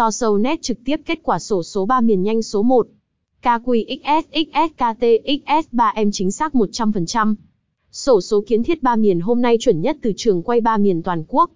So sâu nét trực tiếp kết quả sổ số 3 miền nhanh số 1. KQXSXSKTXS3M chính xác 100%. Sổ số kiến thiết 3 miền hôm nay chuẩn nhất từ trường quay 3 miền toàn quốc.